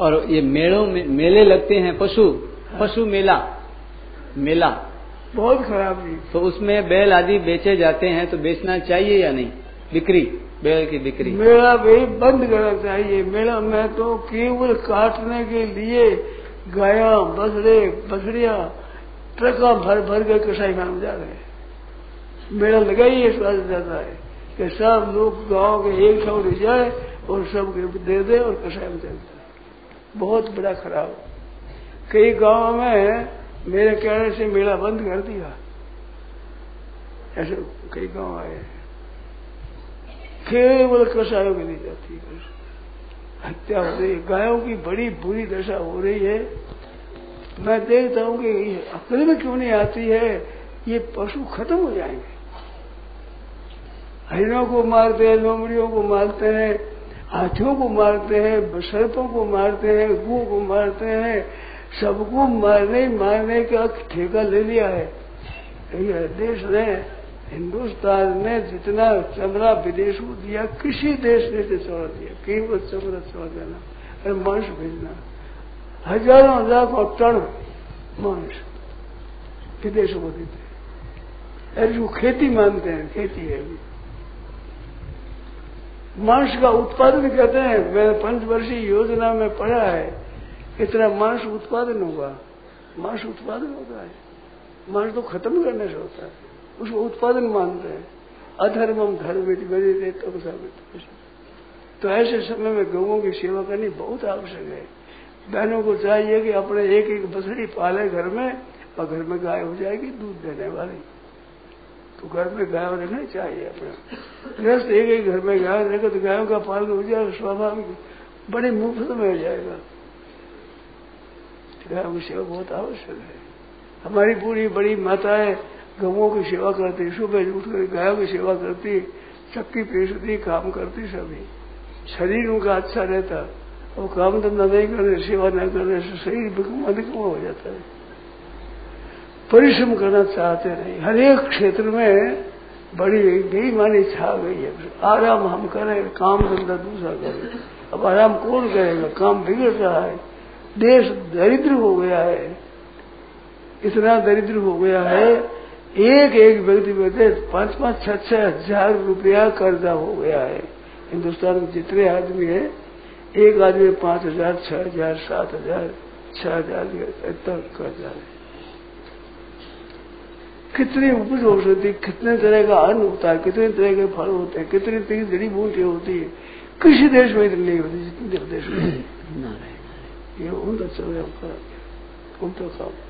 और ये मेलों में मेले लगते हैं पशु पशु मेला मेला। बहुत खराब तो उसमें बैल आदि बेचे जाते हैं तो बेचना चाहिए या नहीं? बिक्री बैल की बिक्री। मेला भी बंद करना चाहिए। मेला में तो केवल काटने के लिए गाया बछड़े बछड़िया ट्रका भर भर के कसाई खान जा रहे हैं। मेला लगा ही इस बात जाता है कि सब लोग गाँव के एक छोड़ जाए और सब दे दे और कसाई में चलता है बहुत बड़ा खराब। कई गाँव में मेरे कहने से मेला बंद कर दिया। ऐसे कई गाँव आए केवल कसायों के लिए जाती है। हत्या हो रही है। गायों की बड़ी बुरी दशा हो रही है। मैं देखता हूँ कि अकल में क्यों नहीं आती है? ये पशु खत्म हो जाएँगे। हरिणों को मारते हैं, लोमड़ियों को मारते हैं। हाथियों को मारते हैं सर्पों को मारते हैं गु को मारते हैं, सबको मारने मारने का ठेका ले लिया है। देश ने, हिंदुस्तान ने जितना चमड़ा विदेश को दिया, किसी देश ने चौड़ा दिया, केवल चमड़ा चौड़ा देना अरे मांस भेजना। हज़ारों हज़ार लाखों टन मांस विदेशों को देते हैं। अरे जो खेती मानते हैं, खेती है अभी। मांस का उत्पादन कहते हैं। मैंने पंचवर्षीय योजना में पढ़ा है इतना मांस उत्पादन होगा। मांस उत्पादन होता है। मांस तो खत्म करने से होता है। उसको उत्पादन मानते हैं। अधर्मम धर्म गए तब सब तो ऐसे समय में गौों की सेवा करनी बहुत आवश्यक है। बहनों को चाहिए कि अपने एक एक बछड़ी पाले घर में और घर में गाय हो जाएगी, दूध देने वाली। तो घर में गाय रखनी चाहिए अपने। गृहस्थ एक एक घर में गाय रखे तो गायों का पालन हो जाएगा, स्वाभाविक। बड़े मुफ़्त में हो जाएगा। गायों की सेवा बहुत आवश्यक है। हमारी पूरी बड़ी माताएँ गवों की सेवा करती, सुबह उठ कर गायों की सेवा करती चक्की पेशती काम करती सभी। शरीर उनका अच्छा रहता। और काम धंधा नहीं करने, सेवा न करने से शरीर अधिकम हो जाता है। परिश्रम करना चाहते नहीं। हर एक क्षेत्र में बड़ी बेईमानी छा गई है। आराम हम करें, काम धंधा दूसरा करें। अब आराम कौन करेगा? काम बिगड़ रहा है। देश दरिद्र हो गया है। इतना दरिद्र हो गया है। एक एक व्यक्ति पे पाँच पाँच छह छह हज़ार रुपया कर्जा हो गया है। हिंदुस्तान में जितने आदमी है, एक आदमी पाँच हज़ार, छह हज़ार, सात हज़ार, छह हज़ार, इतना कर्जा है। कितनी उपज हो सकती कितने तरह का अन्न होता है कितने तरह के फल होते हैं कितनी तरह की जड़ी बूटी होती है। किसी देश में इतनी नहीं होती जितनी देश में। ये उनका चल रहा उनका काम